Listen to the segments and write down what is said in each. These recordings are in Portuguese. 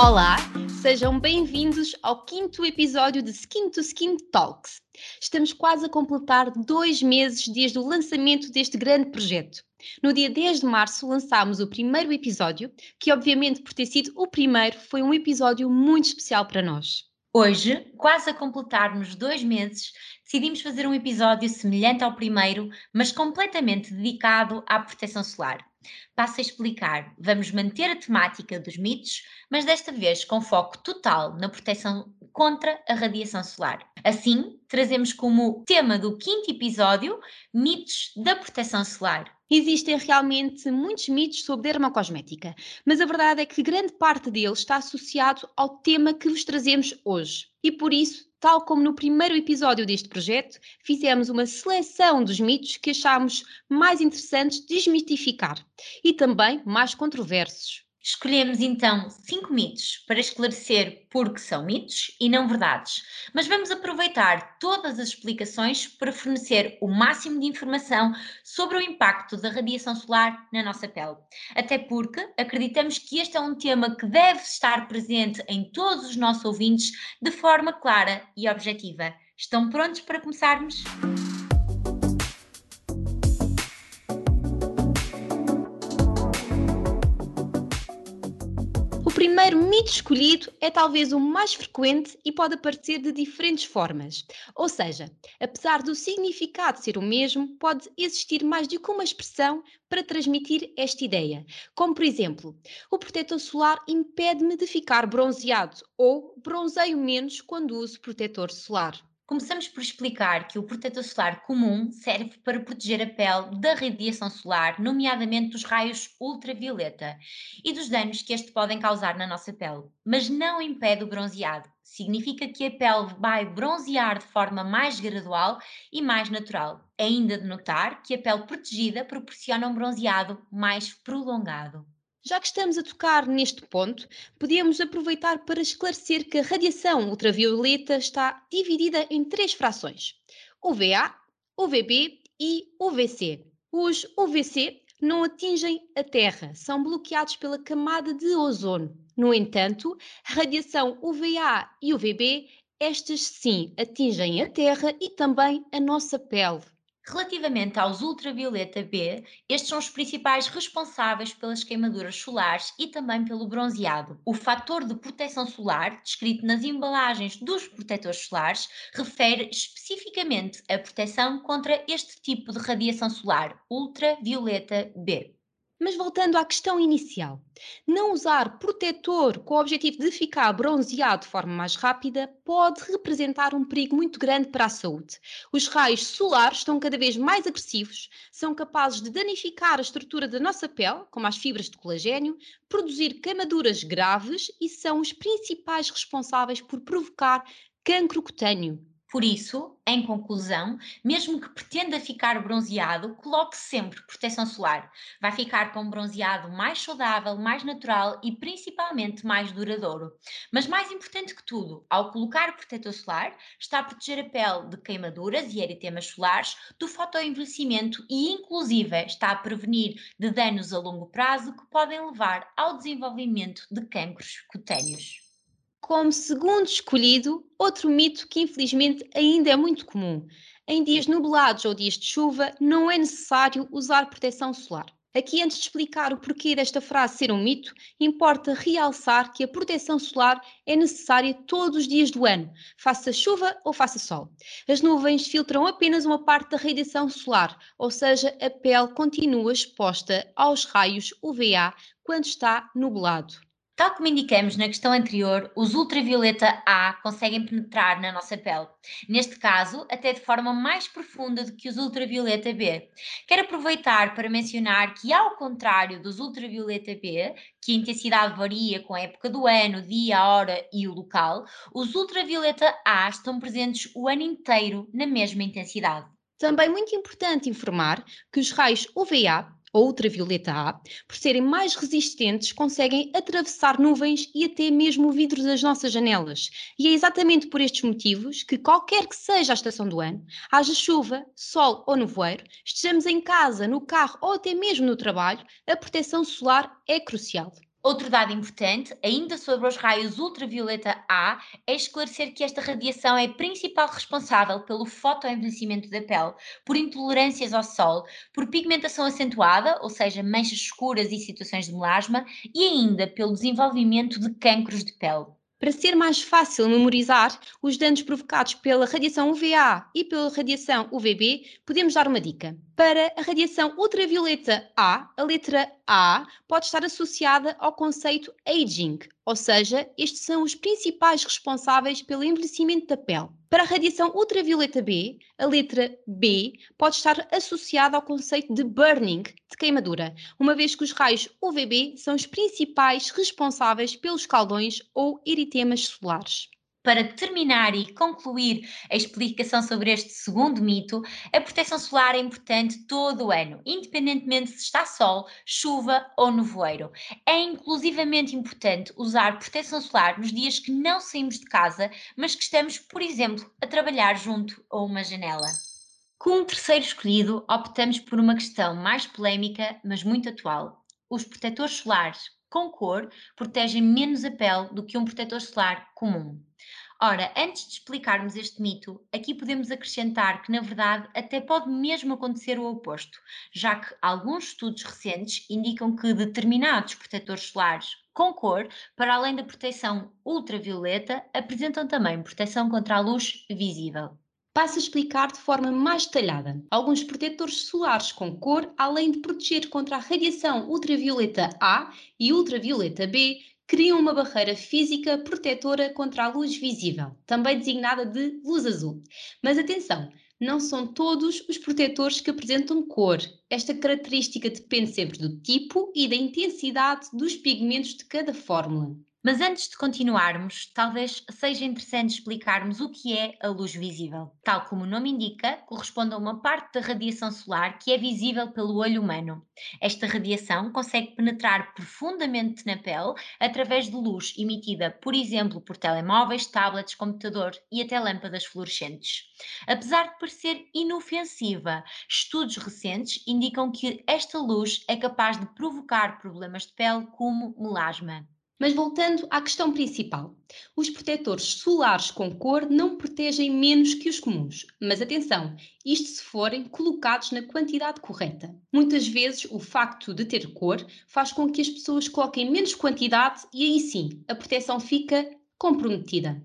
Olá, sejam bem-vindos ao quinto episódio de Skin to Skin Talks. Estamos quase a completar dois meses desde o lançamento deste grande projeto. No dia 10 de março lançámos o primeiro episódio, que obviamente por ter sido o primeiro foi um episódio muito especial para nós. Hoje, quase a completarmos dois meses, decidimos fazer um episódio semelhante ao primeiro, mas completamente dedicado à proteção solar. Passo a explicar. Vamos manter a temática dos mitos, mas desta vez com foco total na proteção contra a radiação solar. Assim, trazemos como tema do quinto episódio mitos da proteção solar. Existem realmente muitos mitos sobre dermocosmética, mas a verdade é que grande parte deles está associado ao tema que vos trazemos hoje. E por isso Tal como no primeiro episódio deste projeto, fizemos uma seleção dos mitos que achámos mais interessantes desmistificar e também mais controversos. Escolhemos então cinco mitos para esclarecer por que são mitos e não verdades, mas vamos aproveitar todas as explicações para fornecer o máximo de informação sobre o impacto da radiação solar na nossa pele. Até porque acreditamos que este é um tema que deve estar presente em todos os nossos ouvintes de forma clara e objetiva. Estão prontos para começarmos? Primeiro mito escolhido é talvez o mais frequente e pode aparecer de diferentes formas. Ou seja, apesar do significado ser o mesmo, pode existir mais que uma expressão para transmitir esta ideia. Como, por exemplo, o protetor solar impede-me de ficar bronzeado ou bronzeio menos quando uso protetor solar. Começamos por explicar que o protetor solar comum serve para proteger a pele da radiação solar, nomeadamente dos raios ultravioleta e dos danos que este podem causar na nossa pele, mas não impede o bronzeado. Significa que a pele vai bronzear de forma mais gradual e mais natural. É ainda de notar que a pele protegida proporciona um bronzeado mais prolongado. Já que estamos a tocar neste ponto, podíamos aproveitar para esclarecer que a radiação ultravioleta está dividida em três frações: UVA, UVB e UVC. Os UVC não atingem a Terra, são bloqueados pela camada de ozono. No entanto, a radiação UVA e UVB, estas sim atingem a Terra e também a nossa pele. Relativamente aos ultravioleta B, estes são os principais responsáveis pelas queimaduras solares e também pelo bronzeado. O fator de proteção solar, descrito nas embalagens dos protetores solares, refere especificamente a proteção contra este tipo de radiação solar, ultravioleta B. Mas voltando à questão inicial, não usar protetor com o objetivo de ficar bronzeado de forma mais rápida pode representar um perigo muito grande para a saúde. Os raios solares estão cada vez mais agressivos, são capazes de danificar a estrutura da nossa pele, como as fibras de colagênio, produzir queimaduras graves e são os principais responsáveis por provocar cancro cutâneo. Por isso, em conclusão, mesmo que pretenda ficar bronzeado, coloque sempre proteção solar. Vai ficar com um bronzeado mais saudável, mais natural e principalmente mais duradouro. Mas mais importante que tudo, ao colocar protetor solar, está a proteger a pele de queimaduras e eritemas solares, do fotoenvelhecimento e inclusive está a prevenir de danos a longo prazo que podem levar ao desenvolvimento de cancros cutâneos como segundo escolhido outro mito que infelizmente ainda é muito comum. Em dias nublados ou dias de chuva, não é necessário usar proteção solar. Aqui, antes de explicar o porquê desta frase ser um mito, importa realçar que a proteção solar é necessária todos os dias do ano, faça chuva ou faça sol. As nuvens filtram apenas uma parte da radiação solar, ou seja, a pele continua exposta aos raios UVA quando está nublado. Tal como indicamos na questão anterior, os ultravioleta A conseguem penetrar na nossa pele, neste caso até de forma mais profunda do que os ultravioleta B. Quero aproveitar para mencionar que, ao contrário dos ultravioleta B, que a intensidade varia com a época do ano, dia, hora e o local, os ultravioleta A estão presentes o ano inteiro na mesma intensidade. Também muito importante informar que os raios UVA ou ultravioleta A, por serem mais resistentes, conseguem atravessar nuvens e até mesmo o vidro das nossas janelas. E é exatamente por estes motivos que, qualquer que seja a estação do ano, haja chuva, sol ou nevoeiro, estejamos em casa, no carro ou até mesmo no trabalho, a proteção solar é crucial. Outro dado importante, ainda sobre os raios ultravioleta A, é esclarecer que esta radiação é a principal responsável pelo fotoenvelhecimento da pele, por intolerâncias ao sol, por pigmentação acentuada, ou seja, manchas escuras e situações de melasma, e ainda pelo desenvolvimento de cancros de pele. Para ser mais fácil memorizar os danos provocados pela radiação UVA e pela radiação UVB, podemos dar uma dica. Para a radiação ultravioleta A, a letra A pode estar associada ao conceito aging, ou seja, estes são os principais responsáveis pelo envelhecimento da pele. Para a radiação ultravioleta B, a letra B pode estar associada ao conceito de burning, de queimadura, uma vez que os raios UVB são os principais responsáveis pelos caldões ou eritemas solares. Para terminar e concluir a explicação sobre este segundo mito, a proteção solar é importante todo o ano, independentemente se está sol, chuva ou nevoeiro. É inclusivamente importante usar proteção solar nos dias que não saímos de casa, mas que estamos, por exemplo, a trabalhar junto a uma janela. Com um terceiro escolhido, optamos por uma questão mais polémica, mas muito atual. Os protetores solares com cor protegem menos a pele do que um protetor solar comum. Ora, antes de explicarmos este mito, aqui podemos acrescentar que, na verdade, até pode mesmo acontecer o oposto, já que alguns estudos recentes indicam que determinados protetores solares com cor, para além da proteção ultravioleta, apresentam também proteção contra a luz visível passo a explicar de forma mais detalhada. Alguns protetores solares com cor, além de proteger contra a radiação ultravioleta A e ultravioleta B, criam uma barreira física protetora contra a luz visível, também designada de luz azul. Mas atenção, não são todos os protetores que apresentam cor. Esta característica depende sempre do tipo e da intensidade dos pigmentos de cada fórmula. Mas antes de continuarmos, talvez seja interessante explicarmos o que é a luz visível. Tal como o nome indica, corresponde a uma parte da radiação solar que é visível pelo olho humano. Esta radiação consegue penetrar profundamente na pele através de luz emitida, por exemplo, por telemóveis, tablets, computador e até lâmpadas fluorescentes. Apesar de parecer inofensiva, estudos recentes indicam que esta luz é capaz de provocar problemas de pele como melasma. Mas voltando à questão principal, os protetores solares com cor não protegem menos que os comuns, mas atenção, isto se forem colocados na quantidade correta. Muitas vezes o facto de ter cor faz com que as pessoas coloquem menos quantidade e aí sim a proteção fica comprometida.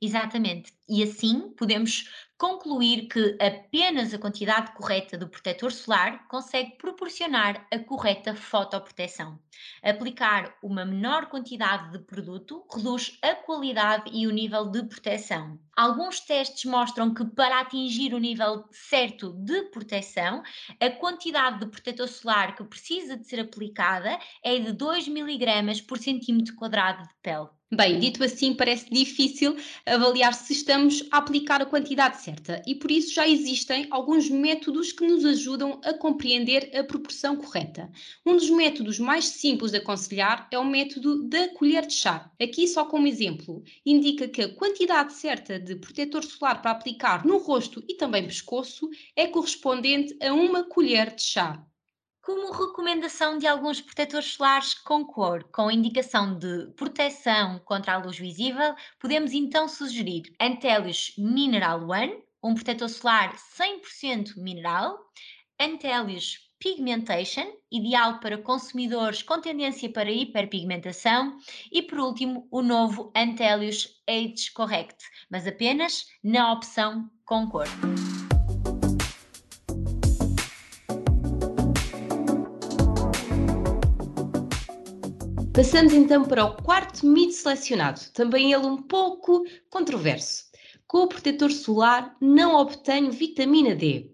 Exatamente. E assim podemos concluir que apenas a quantidade correta do protetor solar consegue proporcionar a correta fotoproteção. Aplicar uma menor quantidade de produto reduz a qualidade e o nível de proteção. Alguns testes mostram que para atingir o nível certo de proteção, a quantidade de protetor solar que precisa de ser aplicada é de 2 mg por centímetro quadrado de pele. Bem, dito assim, parece difícil avaliar se estamos a aplicar a quantidade certa e por isso já existem alguns métodos que nos ajudam a compreender a proporção correta. Um dos métodos mais simples de aconselhar é o método da colher de chá. Aqui, só como exemplo, indica que a quantidade certa de protetor solar para aplicar no rosto e também pescoço é correspondente a uma colher de chá como recomendação de alguns protetores solares com cor, com indicação de proteção contra a luz visível, podemos então sugerir Antélios Mineral One, um protetor solar 100% mineral, Antélios Pigmentation, ideal para consumidores com tendência para hiperpigmentação, e por último, o novo Antélios Age Correct, mas apenas na opção com cor. Passamos então para o quarto mito selecionado, também ele um pouco controverso. Com o protetor solar não obtenho vitamina D.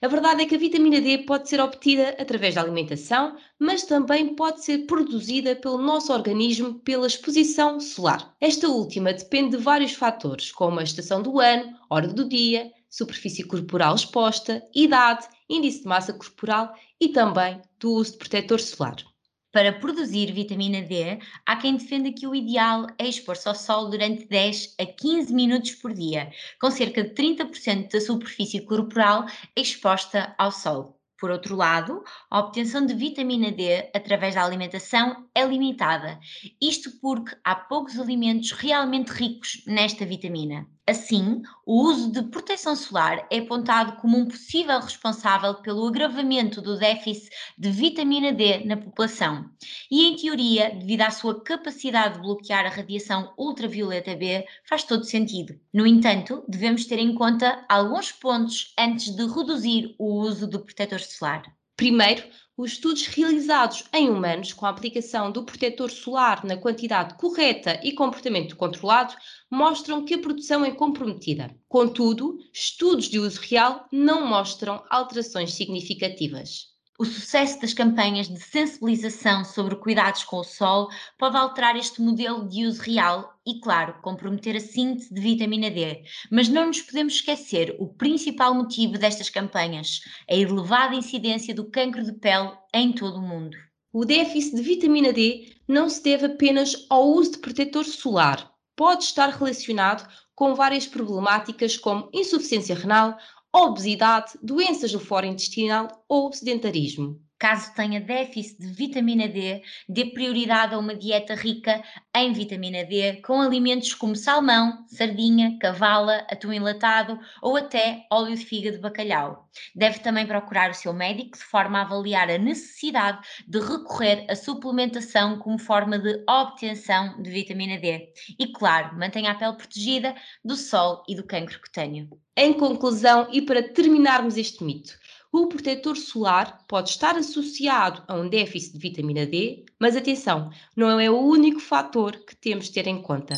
A verdade é que a vitamina D pode ser obtida através da alimentação, mas também pode ser produzida pelo nosso organismo pela exposição solar. Esta última depende de vários fatores, como a estação do ano, hora do dia, superfície corporal exposta, idade, índice de massa corporal e também do uso de protetor solar. Para produzir vitamina D, há quem defenda que o ideal é expor-se ao sol durante 10 a 15 minutos por dia, com cerca de 30% da superfície corporal exposta ao sol. Por outro lado, a obtenção de vitamina D através da alimentação é limitada, isto porque há poucos alimentos realmente ricos nesta vitamina. Assim, o uso de proteção solar é apontado como um possível responsável pelo agravamento do déficit de vitamina D na população. E, em teoria, devido à sua capacidade de bloquear a radiação ultravioleta B, faz todo sentido. No entanto, devemos ter em conta alguns pontos antes de reduzir o uso do protetor solar. Primeiro, os estudos realizados em humanos com a aplicação do protetor solar na quantidade correta e comportamento controlado mostram que a produção é comprometida. Contudo, estudos de uso real não mostram alterações significativas. O sucesso das campanhas de sensibilização sobre cuidados com o sol pode alterar este modelo de uso real e, claro, comprometer a síntese de vitamina D. Mas não nos podemos esquecer o principal motivo destas campanhas: a elevada incidência do cancro de pele em todo o mundo. O déficit de vitamina D não se deve apenas ao uso de protetor solar. Pode estar relacionado com várias problemáticas como insuficiência renal, obesidade, doenças do foro intestinal ou sedentarismo. Caso tenha déficit de vitamina D, dê prioridade a uma dieta rica em vitamina D, com alimentos como salmão, sardinha, cavala, atum enlatado ou até óleo de figa de bacalhau. Deve também procurar o seu médico de forma a avaliar a necessidade de recorrer à suplementação como forma de obtenção de vitamina D. E, claro, mantenha a pele protegida do sol e do cancro cutâneo. Em conclusão, e para terminarmos este mito, o protetor solar pode estar associado a um déficit de vitamina D, mas atenção, não é o único fator que temos de ter em conta.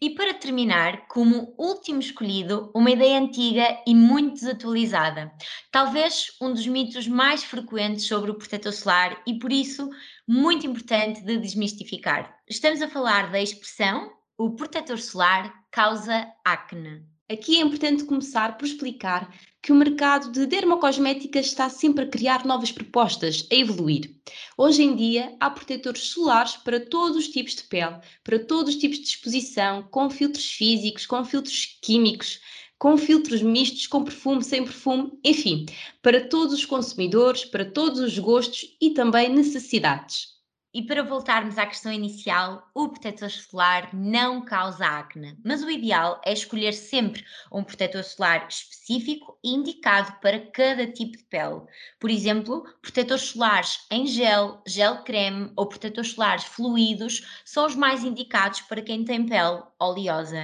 E para terminar, como último escolhido, uma ideia antiga e muito desatualizada. Talvez um dos mitos mais frequentes sobre o protetor solar e, por isso, muito importante de desmistificar. Estamos a falar da expressão o protetor solar causa acne. Aqui é importante começar por explicar que o mercado de dermocosméticas está sempre a criar novas propostas, a evoluir. Hoje em dia, há protetores solares para todos os tipos de pele, para todos os tipos de exposição, com filtros físicos, com filtros químicos, com filtros mistos, com perfume, sem perfume, enfim, para todos os consumidores, para todos os gostos e também necessidades. E para voltarmos à questão inicial, o protetor solar não causa acne, mas o ideal é escolher sempre um protetor solar específico e indicado para cada tipo de pele. Por exemplo, protetores solares em gel, gel creme ou protetores solares fluidos são os mais indicados para quem tem pele oleosa.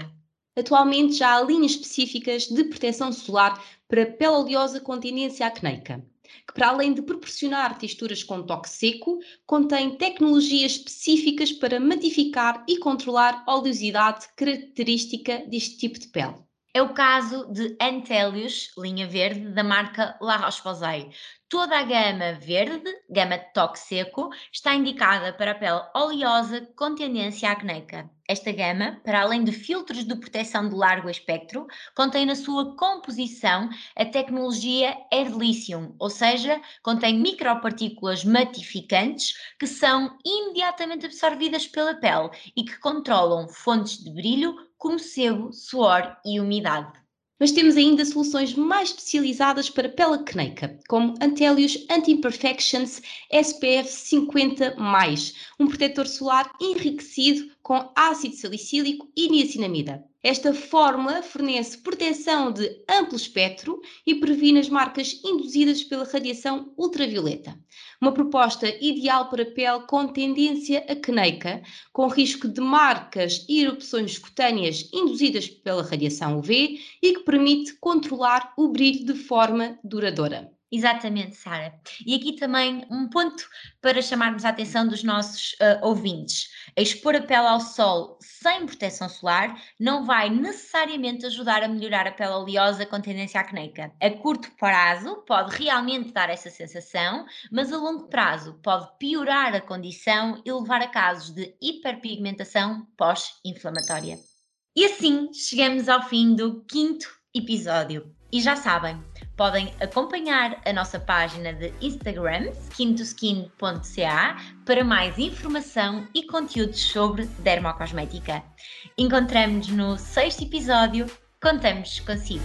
Atualmente já há linhas específicas de proteção solar para pele oleosa com tendência acneica que, para além de proporcionar texturas com toque seco, contém tecnologias específicas para matificar e controlar a oleosidade característica deste tipo de pele. É o caso de Antelius, linha verde, da marca La Roche-Posay. Toda a gama verde, gama de toque seco, está indicada para a pele oleosa com tendência acneica. Esta gama, para além de filtros de proteção de largo espectro, contém na sua composição a tecnologia Erdlithium, ou seja, contém micropartículas matificantes que são imediatamente absorvidas pela pele e que controlam fontes de brilho como sebo, suor e umidade. Mas temos ainda soluções mais especializadas para pele acneica, como Antelius Anti-Imperfections SPF 50+, um protetor solar enriquecido com ácido salicílico e niacinamida. Esta fórmula fornece proteção de amplo espectro e previne as marcas induzidas pela radiação ultravioleta. Uma proposta ideal para pele com tendência acneica, com risco de marcas e erupções cutâneas induzidas pela radiação UV e que permite controlar o brilho de forma duradoura. Exatamente, Sara. E aqui também um ponto para chamarmos a atenção dos nossos uh, ouvintes. Expor a pele ao sol sem proteção solar não vai necessariamente ajudar a melhorar a pele oleosa com tendência acneica. A curto prazo pode realmente dar essa sensação, mas a longo prazo pode piorar a condição e levar a casos de hiperpigmentação pós-inflamatória. E assim chegamos ao fim do quinto episódio. E já sabem, podem acompanhar a nossa página de Instagram, skintoskin.ca, para mais informação e conteúdos sobre dermocosmética. Encontramos-nos no sexto episódio. Contamos consigo!